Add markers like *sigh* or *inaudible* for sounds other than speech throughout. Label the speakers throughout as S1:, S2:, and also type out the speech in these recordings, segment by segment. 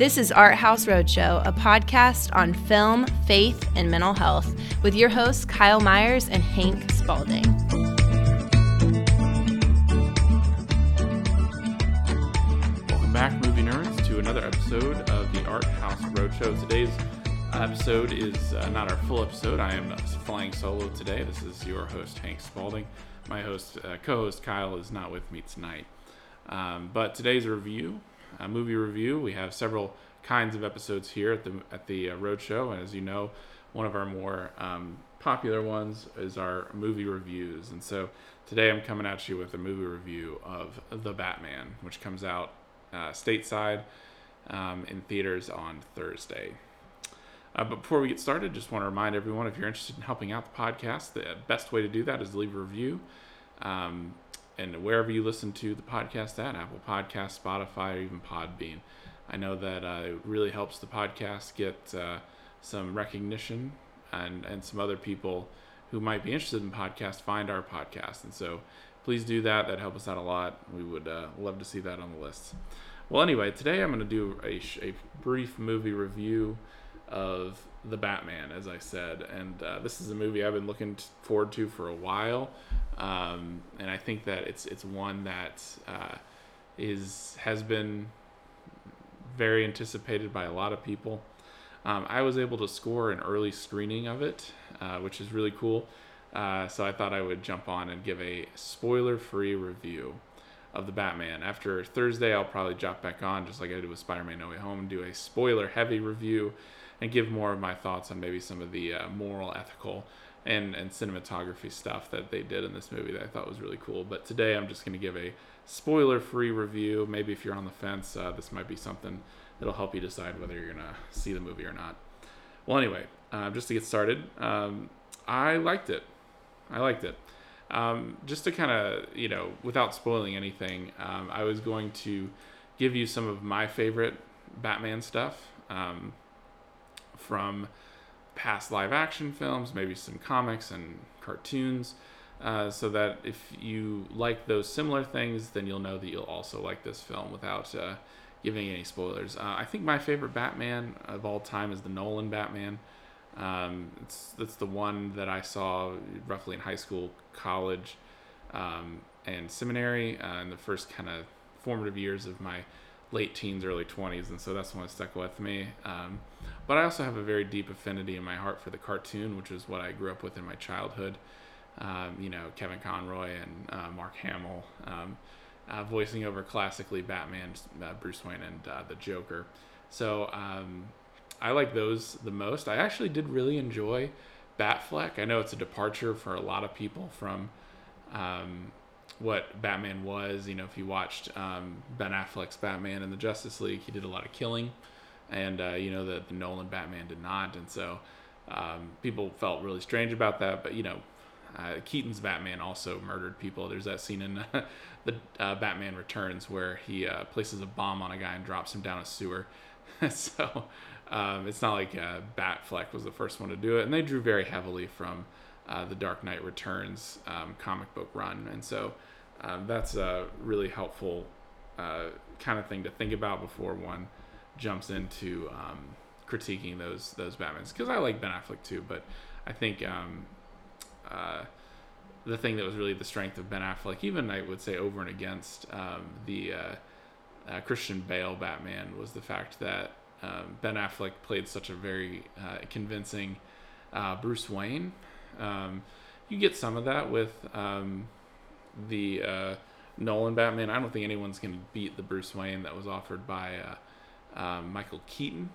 S1: This is Art House Roadshow, a podcast on film, faith, and mental health with your hosts Kyle Myers and Hank Spalding.
S2: Welcome back, movie nerds, to another episode of the Art House Roadshow. Today's episode is uh, not our full episode. I am flying solo today. This is your host, Hank Spalding. My host, uh, co-host Kyle, is not with me tonight. Um, but today's review a movie review. We have several kinds of episodes here at the at the uh, roadshow, and as you know, one of our more um, popular ones is our movie reviews. And so today I'm coming at you with a movie review of The Batman, which comes out uh, stateside um, in theaters on Thursday. Uh, but before we get started, just want to remind everyone if you're interested in helping out the podcast, the best way to do that is leave a review. Um, and wherever you listen to the podcast at Apple Podcast, Spotify, or even Podbean. I know that uh, it really helps the podcast get uh, some recognition and, and some other people who might be interested in podcasts find our podcast. And so please do that. That helps us out a lot. We would uh, love to see that on the list. Well, anyway, today I'm going to do a, a brief movie review of The Batman, as I said. And uh, this is a movie I've been looking forward to for a while. Um, and I think that it's it's one that uh, is has been very anticipated by a lot of people. Um, I was able to score an early screening of it, uh, which is really cool. Uh, so I thought I would jump on and give a spoiler-free review of the Batman. After Thursday, I'll probably jump back on, just like I did with Spider-Man: No Way Home, and do a spoiler-heavy review and give more of my thoughts on maybe some of the uh, moral, ethical, and and cinematography stuff that they did in this movie that I thought was really cool. But today I'm just going to give a spoiler-free review. Maybe if you're on the fence, uh, this might be something that'll help you decide whether you're going to see the movie or not. Well, anyway, uh, just to get started, um, I liked it. I liked it. Um, just to kind of, you know, without spoiling anything, um, I was going to give you some of my favorite Batman stuff um, from past live action films, maybe some comics and cartoons, uh, so that if you like those similar things, then you'll know that you'll also like this film without uh, giving any spoilers. Uh, I think my favorite Batman of all time is the Nolan Batman. Um, it's that's the one that I saw roughly in high school, college, um, and seminary, uh, in the first kind of formative years of my late teens, early 20s, and so that's one that stuck with me. Um, but I also have a very deep affinity in my heart for the cartoon, which is what I grew up with in my childhood. Um, you know, Kevin Conroy and uh, Mark Hamill um, uh, voicing over classically Batman, uh, Bruce Wayne, and uh, the Joker. So um, I like those the most. I actually did really enjoy Batfleck. I know it's a departure for a lot of people from um, what Batman was. You know, if you watched um, Ben Affleck's Batman in the Justice League, he did a lot of killing, and uh, you know the, the Nolan Batman did not, and so um, people felt really strange about that. But you know, uh, Keaton's Batman also murdered people. There's that scene in *laughs* the uh, Batman Returns where he uh, places a bomb on a guy and drops him down a sewer. *laughs* so um, it's not like uh, Batfleck was the first one to do it, and they drew very heavily from. Uh, the Dark Knight Returns um, comic book run, and so um, that's a really helpful uh, kind of thing to think about before one jumps into um, critiquing those those Batmans. Because I like Ben Affleck too, but I think um, uh, the thing that was really the strength of Ben Affleck, even I would say over and against um, the uh, uh, Christian Bale Batman, was the fact that Ben Affleck played such a very convincing Bruce Wayne. Um, you get some of that with the uh, Nolan Batman. I don't think anyone's going to beat the Bruce Wayne that was offered by uh, um, Michael Keaton,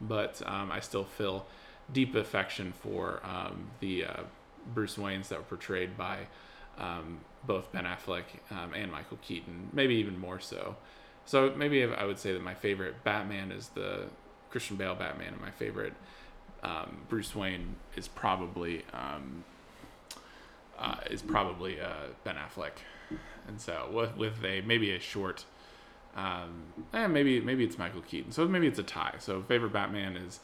S2: but um, I still feel deep affection for um, the uh, Bruce Waynes that were portrayed by um, both Ben Affleck um, and Michael Keaton, maybe even more so. So maybe I would say that my favorite Batman is the Christian Bale Batman, and my favorite um, Bruce Wayne is probably uh, is probably uh, Ben Affleck, and so with with a maybe a short, um, eh, maybe maybe it's Michael Keaton. So maybe it's a tie. So favorite Batman is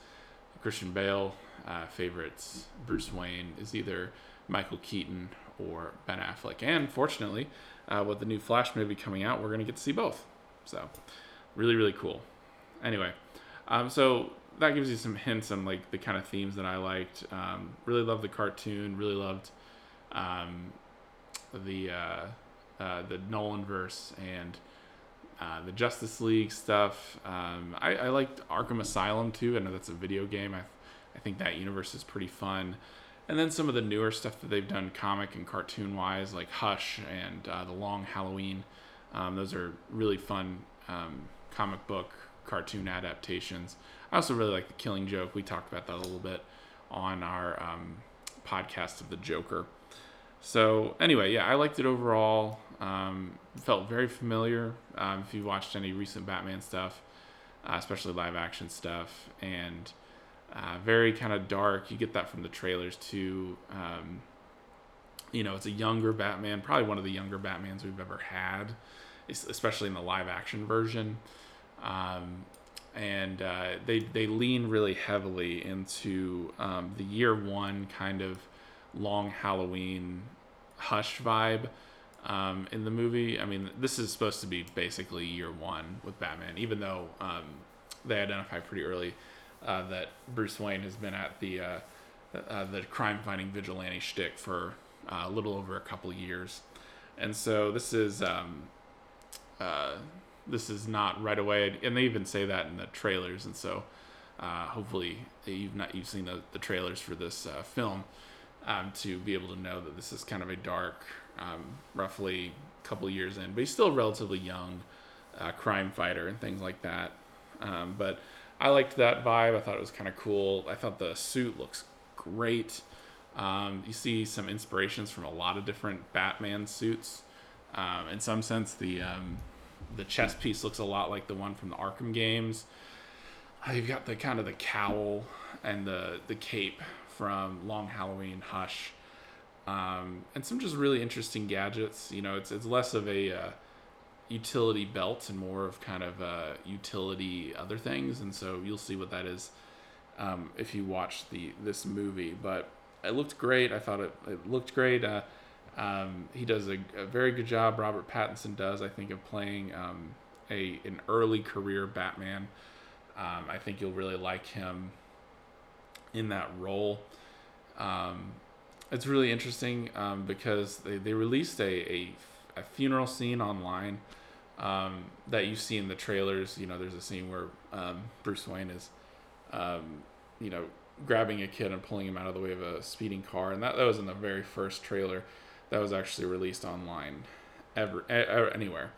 S2: Christian Bale. uh, favorites, Bruce Wayne, is either Michael Keaton or Ben Affleck. And fortunately, uh, with the new Flash movie coming out, we're going to get to see both. So, really, really cool. Anyway, um, so that gives you some hints on like the kind of themes that I liked. Um, really loved the cartoon. Really loved um, the uh, uh, the Nolan verse and uh, the Justice League stuff. Um, I, I, liked Arkham Asylum too. I know that's a video game. I, I think that universe is pretty fun. And then some of the newer stuff that they've done, comic and cartoon wise, like Hush and uh, The Long Halloween. Um, those are really fun um, comic book cartoon adaptations. I also really like The Killing Joke. We talked about that a little bit on our um, podcast of The Joker. So, anyway, yeah, I liked it overall. Um, felt very familiar um, if you watched any recent Batman stuff, uh, especially live action stuff, and uh, very kind of dark. You get that from the trailers too. Um, you know, it's a younger Batman, probably one of the younger Batmans we've ever had, especially in the live action version. Um, and uh, they they lean really heavily into um, the year one kind of long Halloween hush vibe um, in the movie. I mean, this is supposed to be basically year one with Batman, even though um, they identify pretty early uh, that Bruce Wayne has been at the uh, uh, the crime fighting vigilante shtick for uh, a little over a couple years, and so this is um, uh, this is not right away, and they even say that in the trailers, and so uh, hopefully you've not you've seen the, the trailers for this film um, to be able to know that this is kind of a dark um, roughly couple years in, but he's still relatively young, uh, crime fighter and things like that. Um, but I liked that vibe. I thought it was kind of cool. I thought the suit looks great. Um, you see some inspirations from a lot of different Batman suits. Um, in some sense, the um, the chest piece looks a lot like the one from the Arkham games. Uh, you've got the kind of the cowl and the the cape from Long Halloween Hush um, and some just really interesting gadgets. You know, it's it's less of a uh, utility belt and more of kind of uh, utility other things. And so you'll see what that is um, if you watch the this movie. But it looked great. I thought it, it looked great. Uh, um, he does a, a, very good job. Robert Pattinson does, I think, of playing um, a an early career Batman. Um, I think you'll really like him in that role. Um, it's really interesting um, because they, they released a, a, a funeral scene online um, that you see in the trailers. You know, there's a scene where Bruce Wayne is, you know, grabbing a kid and pulling him out of the way of a speeding car, and that, that was in the very first trailer that was actually released online, ever, anywhere.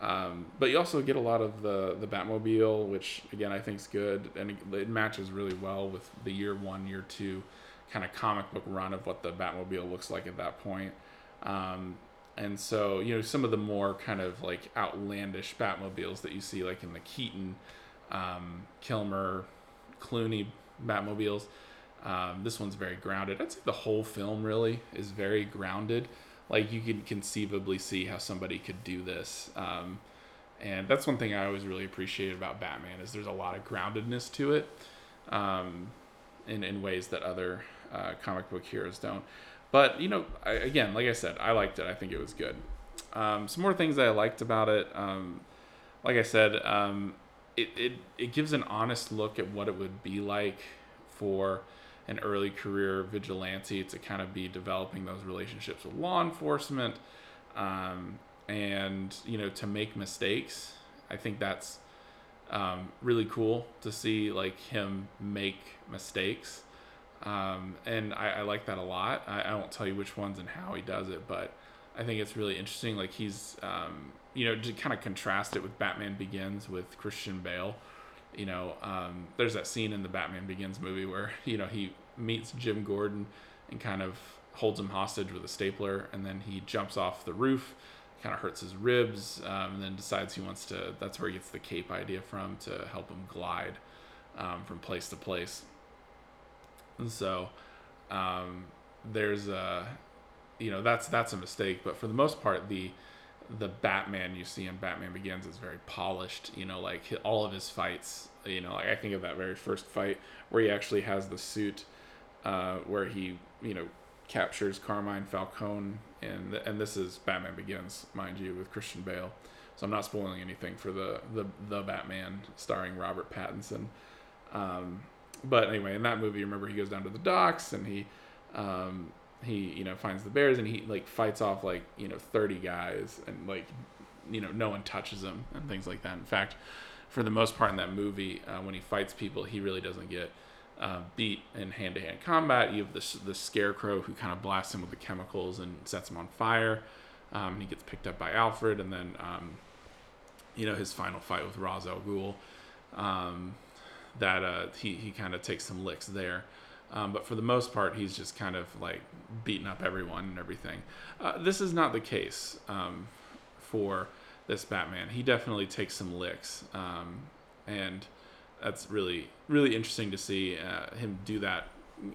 S2: Um, but you also get a lot of the the Batmobile, which again I think is good, and it, it matches really well with the year one, year two kind of comic book run of what the Batmobile looks like at that point. Um, and so, you know, some of the more kind of like outlandish Batmobiles that you see, like in the Keaton, um, Kilmer, Clooney Batmobiles. Um, this one's very grounded. I'd say the whole film really is very grounded. Like you can conceivably see how somebody could do this. Um, and that's one thing I always really appreciate about Batman is there's a lot of groundedness to it, um, in in ways that other uh, comic book heroes don't. But you know, I, again, like I said, I liked it. I think it was good. Um, some more things I liked about it. Um, like I said, um, it, it it gives an honest look at what it would be like for an early career vigilante to kind of be developing those relationships with law enforcement, um, and you know to make mistakes. I think that's um, really cool to see like him make mistakes um, and I, I, like that a lot. I, I, won't tell you which ones and how he does it, but I think it's really interesting. Like he's, um, you know, to kind of contrast it with Batman Begins with Christian Bale. You know, um, there's that scene in the Batman Begins movie where *laughs* you know he meets Jim Gordon and kind of holds him hostage with a stapler, and then he jumps off the roof, kind of hurts his ribs, um, and then decides he wants to. That's where he gets the cape idea from to help him glide um, from place to place and so um, there's a you know that's that's a mistake but for the most part the the batman you see in batman begins is very polished you know like all of his fights you know like i think of that very first fight where he actually has the suit uh, where he you know captures Carmine Falcone, and and this is Batman Begins, mind you, with Christian Bale. So I'm not spoiling anything for the the the Batman starring Robert Pattinson. Um, but anyway, in that movie, remember he goes down to the docks and he um, he you know finds the bears and he like fights off like you know 30 guys and like you know no one touches him and things like that. In fact, for the most part in that movie, uh, when he fights people, he really doesn't get uh, beat in hand-to-hand combat. You have this the scarecrow who kind of blasts him with the chemicals and sets him on fire. Um, he gets picked up by Alfred, and then um, you know his final fight with Ra's al Ghul. Um, that uh, he he kind of takes some licks there. Um, but for the most part, he's just kind of like beating up everyone and everything. Uh, this is not the case um, for this Batman. He definitely takes some licks, um, and that's really really interesting to see uh, him do that.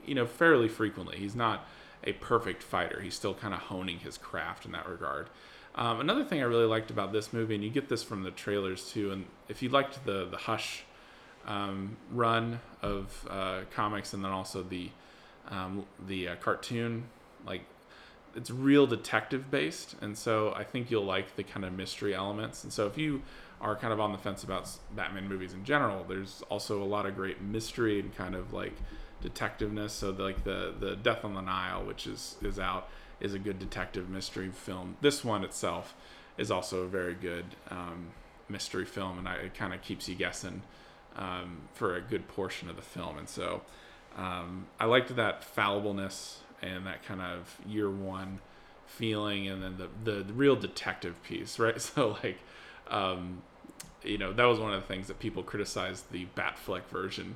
S2: You know, fairly frequently. He's not a perfect fighter. He's still kind of honing his craft in that regard. Um, another thing I really liked about this movie, and you get this from the trailers too, and if you liked the the Hush um, run of uh, comics, and then also the um, the uh, cartoon, like it's real detective based, and so I think you'll like the kind of mystery elements. And so if you are kind of on the fence about Batman movies in general, there's also a lot of great mystery and kind of like detectiveness. So the, like the the Death on the Nile, which is is out, is a good detective mystery film. This one itself is also a very good um, mystery film, and I, it kind of keeps you guessing um, for a good portion of the film. And so um, I liked that fallibleness and that kind of year one feeling, and then the the, the real detective piece, *laughs* right? So like. Um, you know that was one of the things that people criticized the Batfleck version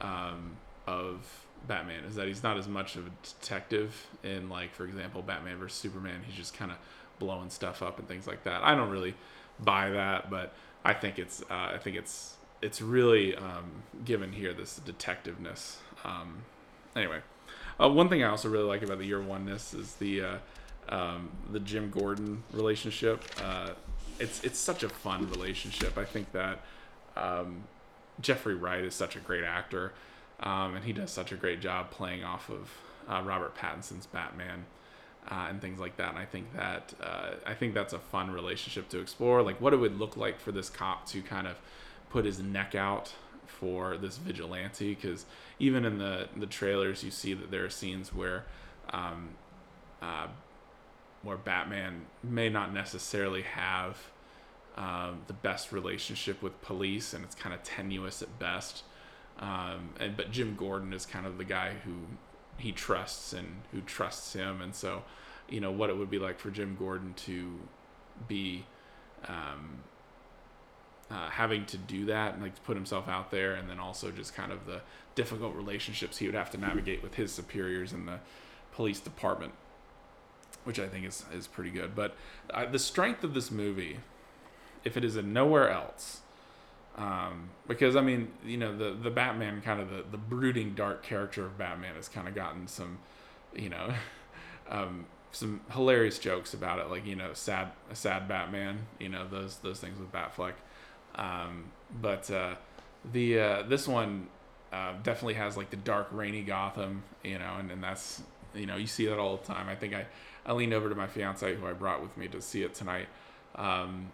S2: um, of Batman is that he's not as much of a detective in like for example Batman versus Superman he's just kind of blowing stuff up and things like that I don't really buy that but I think it's uh, I think it's it's really um, given here this detectiveness. Um, anyway, uh, one thing I also really like about the year oneness is the uh, um, the Jim Gordon relationship. Uh, it's it's such a fun relationship. I think that um, Jeffrey Wright is such a great actor, um, and he does such a great job playing off of uh, Robert Pattinson's Batman. Uh, and things like that. And I think that uh, I think that's a fun relationship to explore. Like what it would look like for this cop to kind of put his neck out for this vigilante because even in the the trailers you see that there are scenes where um, uh, where Batman may not necessarily have um, the best relationship with police and it's kind of tenuous at best. Um, and but Jim Gordon is kind of the guy who he trusts and who trusts him and so you know what it would be like for Jim Gordon to be um, uh, having to do that and like to put himself out there, and then also just kind of the difficult relationships he would have to navigate with his superiors in the police department, which I think is is pretty good. But uh, the strength of this movie, if it is in nowhere else, um, because I mean, you know, the the Batman kind of the the brooding dark character of Batman has kind of gotten some, you know. *laughs* Um, some hilarious jokes about it, like you know, sad a sad Batman, you know those those things with Batfleck. Um, but uh, the uh, this one uh, definitely has like the dark, rainy Gotham, you know, and, and that's you know you see that all the time. I think I I leaned over to my fiance who I brought with me to see it tonight. Um,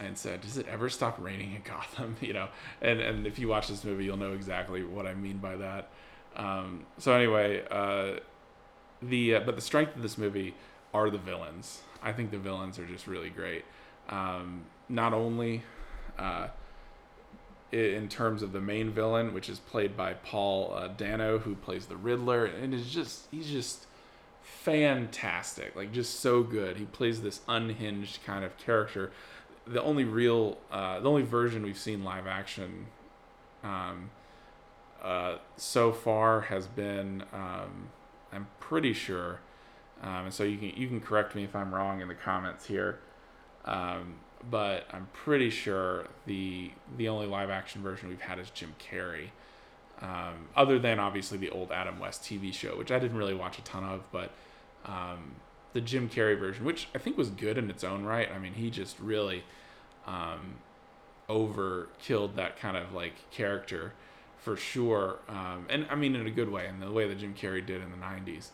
S2: and said, "Does it ever stop raining in Gotham?" *laughs* You know, and and if you watch this movie, you'll know exactly what I mean by that. Um, so anyway, uh, the uh, but the strength of this movie are the villains. I think the villains are just really great. Um, not only uh, in terms of the main villain, which is played by Paul uh, Dano, who plays the Riddler, and is just he's just fantastic, like just so good. He plays this unhinged kind of character. The only real, uh, the only version we've seen live action um, uh, so far has been, um, I'm pretty sure, um, and so you can you can correct me if I'm wrong in the comments here. Um, but I'm pretty sure the the only live action version we've had is Jim Carrey. Um, other than obviously the old Adam West TV show, which I didn't really watch a ton of, but um, the Jim Carrey version, which I think was good in its own right. I mean, he just really um, over killed that kind of like character for sure. Um, and I mean in a good way, in the way that Jim Carrey did in the '90s.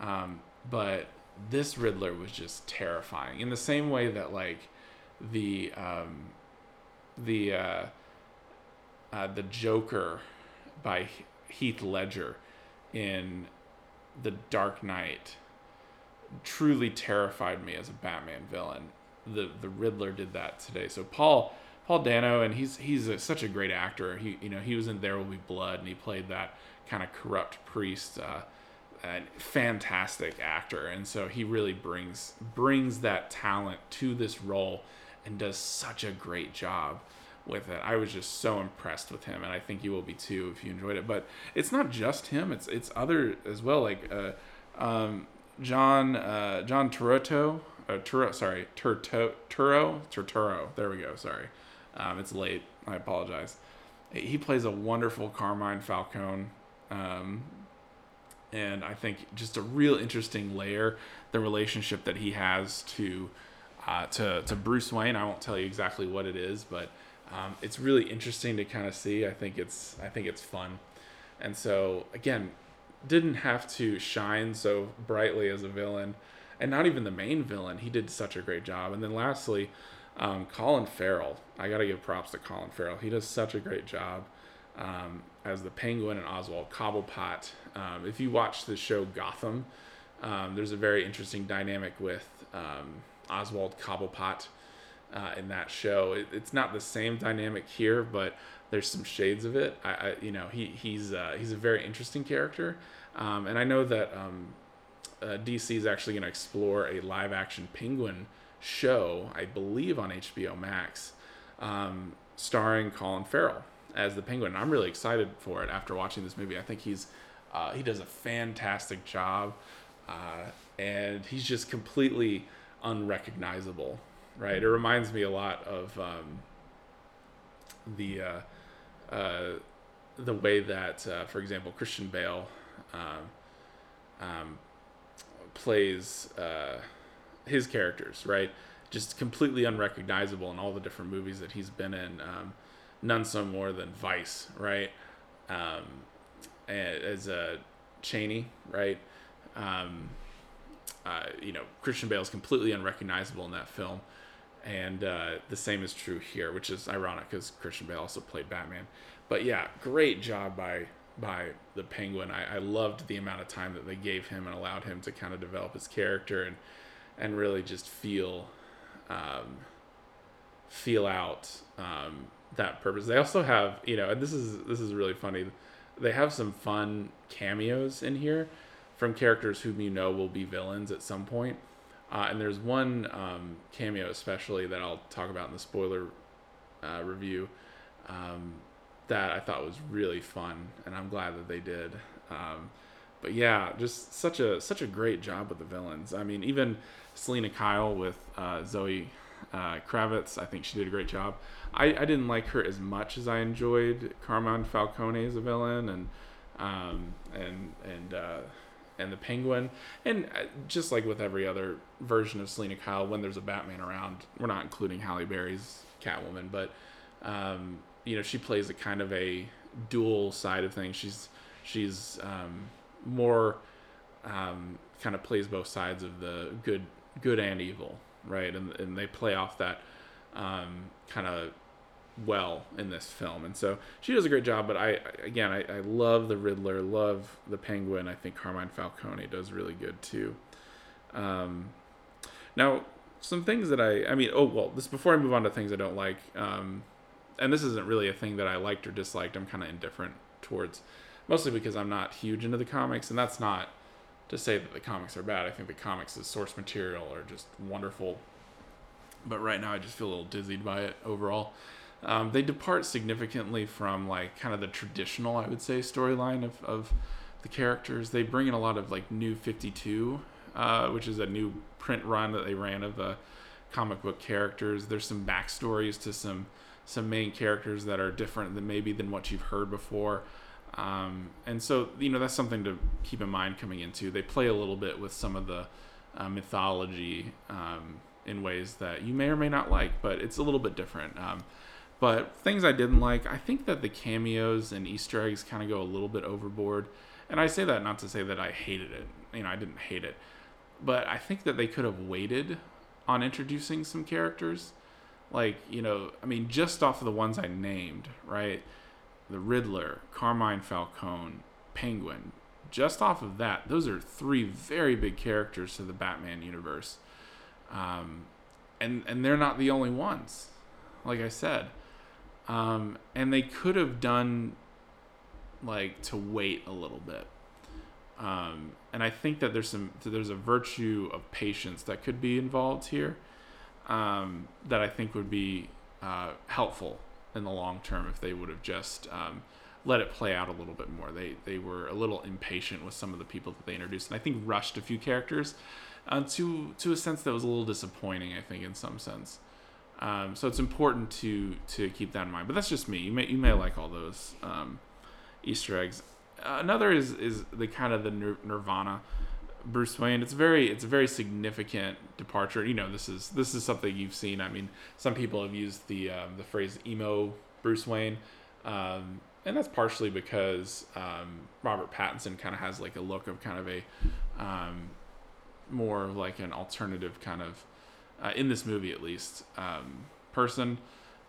S2: Um, but this Riddler was just terrifying in the same way that like the um, the uh, uh, the Joker by Heath Ledger in the Dark Knight truly terrified me as a Batman villain. The the Riddler did that today. So Paul Paul Dano and he's he's a, such a great actor. He you know he was in There Will Be Blood and he played that kind of corrupt priest. Uh, and fantastic actor, and so he really brings brings that talent to this role and does such a great job with it. I was just so impressed with him, and I think you will be too if you enjoyed it. But it's not just him; it's it's other as well, like uh, um, John uh, John Turturro, uh, sorry, Turto, Turo, Turturro. There we go. Sorry, um, it's late. I apologize. He plays a wonderful Carmine Falcone, um, and I think just a real interesting layer the relationship that he has to uh, to to Bruce Wayne. I won't tell you exactly what it is, but um, it's really interesting to kind of see. I think it's I think it's fun, and so again, didn't have to shine so brightly as a villain, and not even the main villain. He did such a great job. And then lastly, um, Colin Farrell. I got to give props to Colin Farrell. He does such a great job um, as the Penguin and Oswald Cobblepot. Um, if you watch the show Gotham, um, there's a very interesting dynamic with um, Oswald Cobblepot uh, in that show. It, it's not the same dynamic here, but there's some shades of it. I, I you know, he he's uh, he's a very interesting character, um, and I know that um, uh, DC is actually going to explore a live action Penguin show, I believe, on HBO Max, um, starring Colin Farrell as the Penguin. I'm really excited for it after watching this movie. I think he's uh, he does a fantastic job, uh, and he's just completely unrecognizable. Right? It reminds me a lot of um, the uh, uh, the way that, uh, for example, Christian Bale um, um, plays uh, his characters, right? Just completely unrecognizable in all the different movies that he's been in. Um, none so more than Vice, right? Um, as a Cheney, right? Uh, you know, Christian Bale is completely unrecognizable in that film and uh, the same is true here, which is ironic because Christian Bale also played Batman. But yeah, great job by by the Penguin. I, I loved the amount of time that they gave him and allowed him to kind of develop his character and and really just feel um, feel out um, that purpose. They also have you know, and this is this is really funny. They have some fun cameos in here from characters whom you know will be villains at some point. Uh, and there's one um, cameo especially that I'll talk about in the spoiler uh, review um, that I thought was really fun, and I'm glad that they did. Um, but yeah, just such a such a great job with the villains. I mean, even Selina Kyle with uh, Zoe uh, Kravitz, I think she did a great job. I, I didn't like her as much as I enjoyed Carmine Falcone as a villain, and um, and and uh, and the Penguin, and uh, just like with every other version of Selina Kyle, when there's a Batman around, we're not including Halle Berry's Catwoman, but um, you know she plays a kind of a dual side of things. She's she's um, more um, kind of plays both sides of the good good and evil, right? And and they play off that um, kind of well in this film, and so she does a great job. But I, again, I, I love the Riddler, love the Penguin. I think Carmine Falcone does really good too. Um, now, some things that I, I mean, oh well, this before I move on to things I don't like, um, and this isn't really a thing that I liked or disliked. I'm kind of indifferent towards, mostly because I'm not huge into the comics, and that's not to say that the comics are bad. I think the comics, as source material, are just wonderful. But right now, I just feel a little dizzied by it overall. Um, they depart significantly from like kind of the traditional, I would say, storyline of, of the characters. They bring in a lot of like new 52, uh, which is a new print run that they ran of the comic book characters. There's some backstories to some some main characters that are different than maybe than what you've heard before. Um, and so you know that's something to keep in mind coming into. They play a little bit with some of the uh, mythology um, in ways that you may or may not like, but it's a little bit different. Um, But things I didn't like, I think that the cameos and Easter eggs kind of go a little bit overboard. And I say that not to say that I hated it. You know, I didn't hate it. But I think that they could have waited on introducing some characters. Like, you know, I mean, just off of the ones I named, right? The Riddler, Carmine Falcone, Penguin. Just off of that, those are three very big characters to the Batman universe. Um, and, and they're not the only ones, like I said. Um, and they could have done like to wait a little bit. Um, and I think that there's some there's a virtue of patience that could be involved here um, that I think would be uh, helpful in the long term if they would have just um, let it play out a little bit more. They they were a little impatient with some of the people that they introduced, and I think rushed a few characters uh, to to a sense that was a little disappointing. I think in some sense. Um, so it's important to to keep that in mind. But that's just me. You may you may like all those um, Easter eggs. another is is the kind of the Nirvana Bruce Wayne. It's very it's a very significant departure. You know, this is this is something you've seen. I mean, some people have used the um, the phrase emo Bruce Wayne. Um, and that's partially because um, Robert Pattinson kind of has like a look of kind of a um, more like an alternative kind of uh, in this movie at least um, person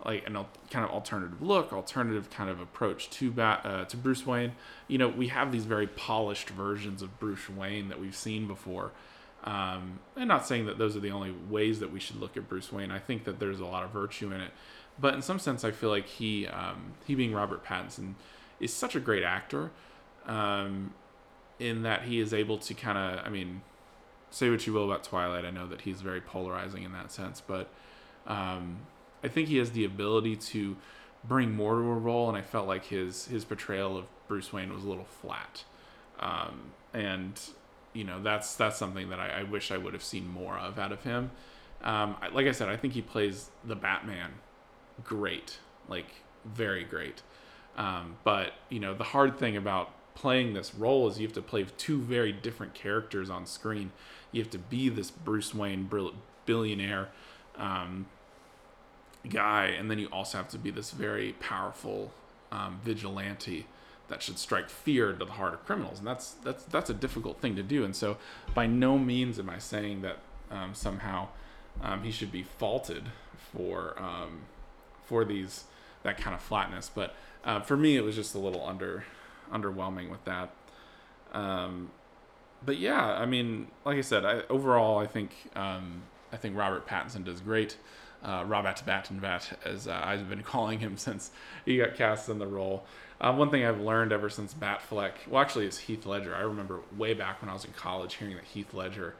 S2: like an al- kind of alternative look alternative kind of approach to bat uh, to Bruce Wayne. You know we have these very polished versions of Bruce Wayne that we've seen before. Um, I'm not saying that those are the only ways that we should look at Bruce Wayne. I think that there's a lot of virtue in it. But in some sense I feel like he um, he being Robert Pattinson is such a great actor um, in that he is able to kind of I mean say what you will about Twilight. I know that he's very polarizing in that sense, but um, I think he has the ability to bring more to a role, and I felt like his his portrayal of Bruce Wayne was a little flat, um, and you know that's that's something that I, I, wish I would have seen more of out of him. Um, like I said, I think he plays the Batman great, like very great. Um, but you know the hard thing about playing this role is you have to play two very different characters on screen you have to be this Bruce Wayne billionaire um, guy, and then you also have to be this very powerful um, vigilante that should strike fear into the heart of criminals, and that's that's that's a difficult thing to do. And so, by no means am I saying that um, somehow um, he should be faulted for um, for these that kind of flatness. But uh, for me, it was just a little under underwhelming with that. Um, but yeah, I mean, like I said, I, overall, I think um, I think Robert Pattinson does great. Uh, Robert Battenvat, as uh, I've been *laughs* calling him since he got cast in the role. Uh, one thing I've learned ever since Batfleck, well, actually, it's Heath Ledger. I remember way back when I was in college hearing that Heath Ledger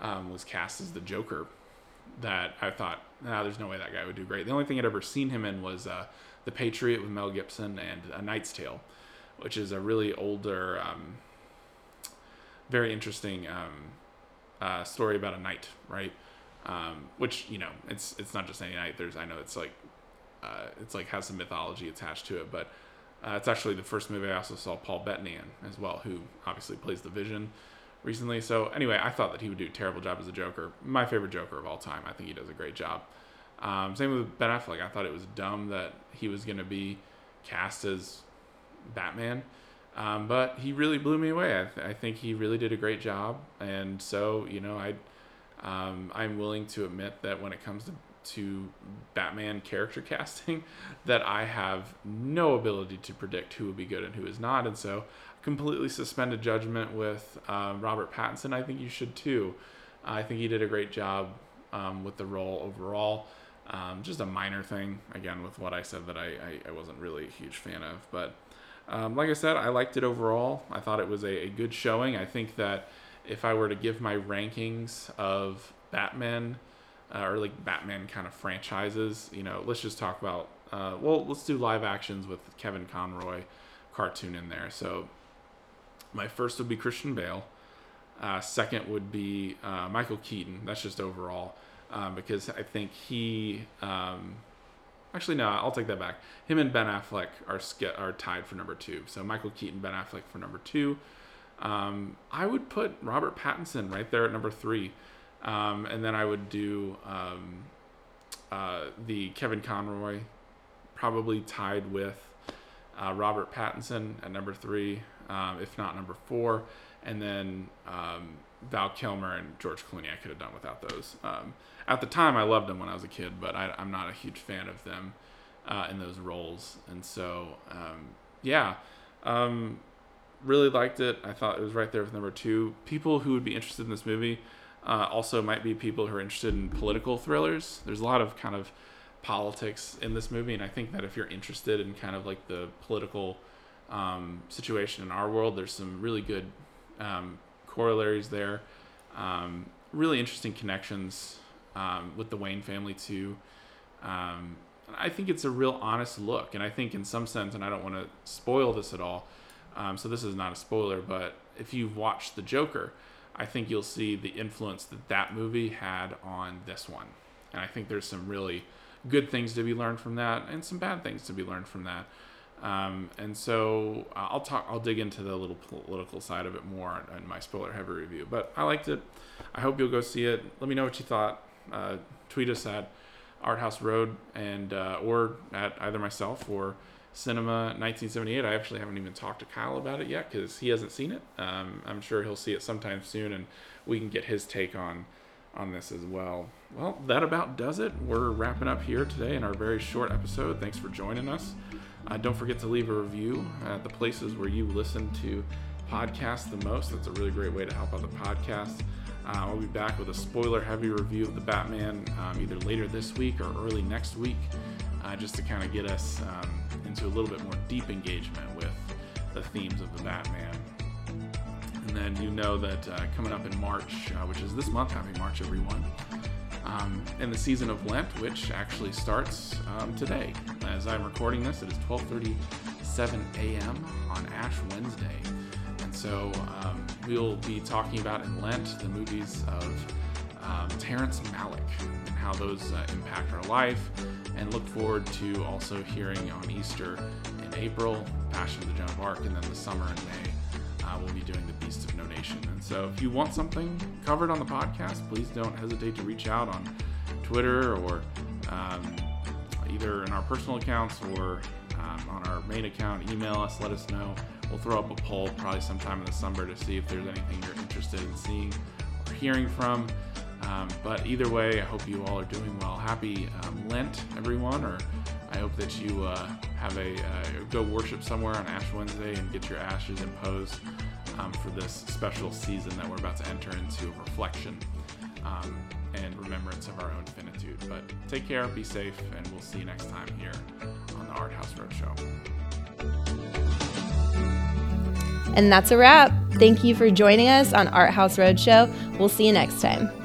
S2: um, was cast as the Joker. That I thought, nah, there's no way that guy would do great. The only thing I'd ever seen him in was uh, The Patriot with Mel Gibson and A Knight's Tale, which is a really older. Um, very interesting um, uh, story about a knight, right? Um, which you know, it's it's not just any knight. There's I know it's like uh, it's like has some mythology attached to it, but uh, it's actually the first movie I also saw Paul Bettany in as well, who obviously plays the Vision recently. So anyway, I thought that he would do a terrible job as a Joker. My favorite Joker of all time. I think he does a great job. Um, same with Ben Affleck. I thought it was dumb that he was going to be cast as Batman. Um, but he really blew me away. I, th- I, think he really did a great job, and so you know, I um, I'm willing to admit that when it comes to to Batman character *laughs* casting, that I have no ability to predict who will be good and who is not, and so completely suspended judgment with uh, Robert Pattinson. I think you should too. I think he did a great job um, with the role overall. Um, just a minor thing, again, with what I said that I, I, I wasn't really a huge fan of, but um, like I said, I liked it overall. I thought it was a, a, good showing. I think that if I were to give my rankings of Batman uh, or like Batman kind of franchises, you know, let's just talk about, uh, well, let's do live actions with Kevin Conroy cartoon in there. So my first would be Christian Bale. Uh, second would be uh, Michael Keaton. That's just overall um, because I think he. Um, Actually, no, I'll take that back. Him and Ben Affleck are are tied for number two. So Michael Keaton, Ben Affleck for number two. Um, I would put Robert Pattinson right there at number three, um, and then I would do um, uh, the Kevin Conroy probably tied with uh, Robert Pattinson at number three, um, if not number four, and then um, Val Kilmer and George Clooney. I could have done without those. Um, at the time, I loved them when I was a kid, but I, am not a huge fan of them uh, in those roles. And so, um, yeah, um, really liked it. I thought it was right there with number two. People who would be interested in this movie uh, also might be people who are interested in political thrillers. There's a lot of kind of politics in this movie, and I think that if you're interested in kind of like the political um, situation in our world, there's some really good um, corollaries there. Um, really interesting connections um, with the Wayne family too. Um, I think it's a real honest look, and I think in some sense, and I don't want to spoil this at all, um, so this is not a spoiler, but if you've watched The Joker, I think you'll see the influence that that movie had on this one, and I think there's some really good things to be learned from that, and some bad things to be learned from that. Um, and so uh, I'll talk. I'll dig into the little political side of it more in my spoiler heavy review. But I liked it. I hope you'll go see it. Let me know what you thought. Uh, tweet us at Art House Road and uh, or at either myself or Cinema 1978. I actually haven't even talked to Kyle about it yet because he hasn't seen it. Um, I'm sure he'll see it sometime soon, and we can get his take on on this as well. Well, that about does it. We're wrapping up here today in our very short episode. Thanks for joining us. Uh, don't forget to leave a review at the places where you listen to podcasts the most. That's a really great way to help out the podcast. Uh, I'll be back with a spoiler heavy review of the Batman um, either later this week or early next week, uh, just to kind of get us um, into a little bit more deep engagement with the themes of the Batman. And then you know that uh, coming up in March, uh, which is this month, happy March, everyone um, in the season of Lent, which actually starts um, today. As I'm recording this, it is 12:37 a.m. on Ash Wednesday, and so um, we'll be talking about in Lent the movies of um, Terrence Malick and how those uh, impact our life, and look forward to also hearing on Easter in April, Passion of the Joan of Arc, and then the summer in May uh, we'll be doing the Beast of No Nation. And so if you want something covered on the podcast, please don't hesitate to reach out on Twitter or um, either in our personal accounts or um, on our main account. Email us, let us know. We'll throw up a poll probably sometime in the summer to see if there's anything you're interested in seeing or hearing from. Um, but either way, I hope you all are doing well. Happy um, Lent, everyone, or I hope that you uh, have a uh, go worship somewhere on Ash Wednesday and get your ashes imposed um, for this special season that we're about to enter into of reflection um, and remembrance of our own finitude. But take care, be safe, and we'll see you next time here on the Art House Roadshow.
S1: And that's a wrap. Thank you for joining us on Art House Roadshow. We'll see you next time.